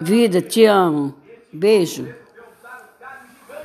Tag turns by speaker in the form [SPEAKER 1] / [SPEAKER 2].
[SPEAKER 1] Vida, te amo. Beijo.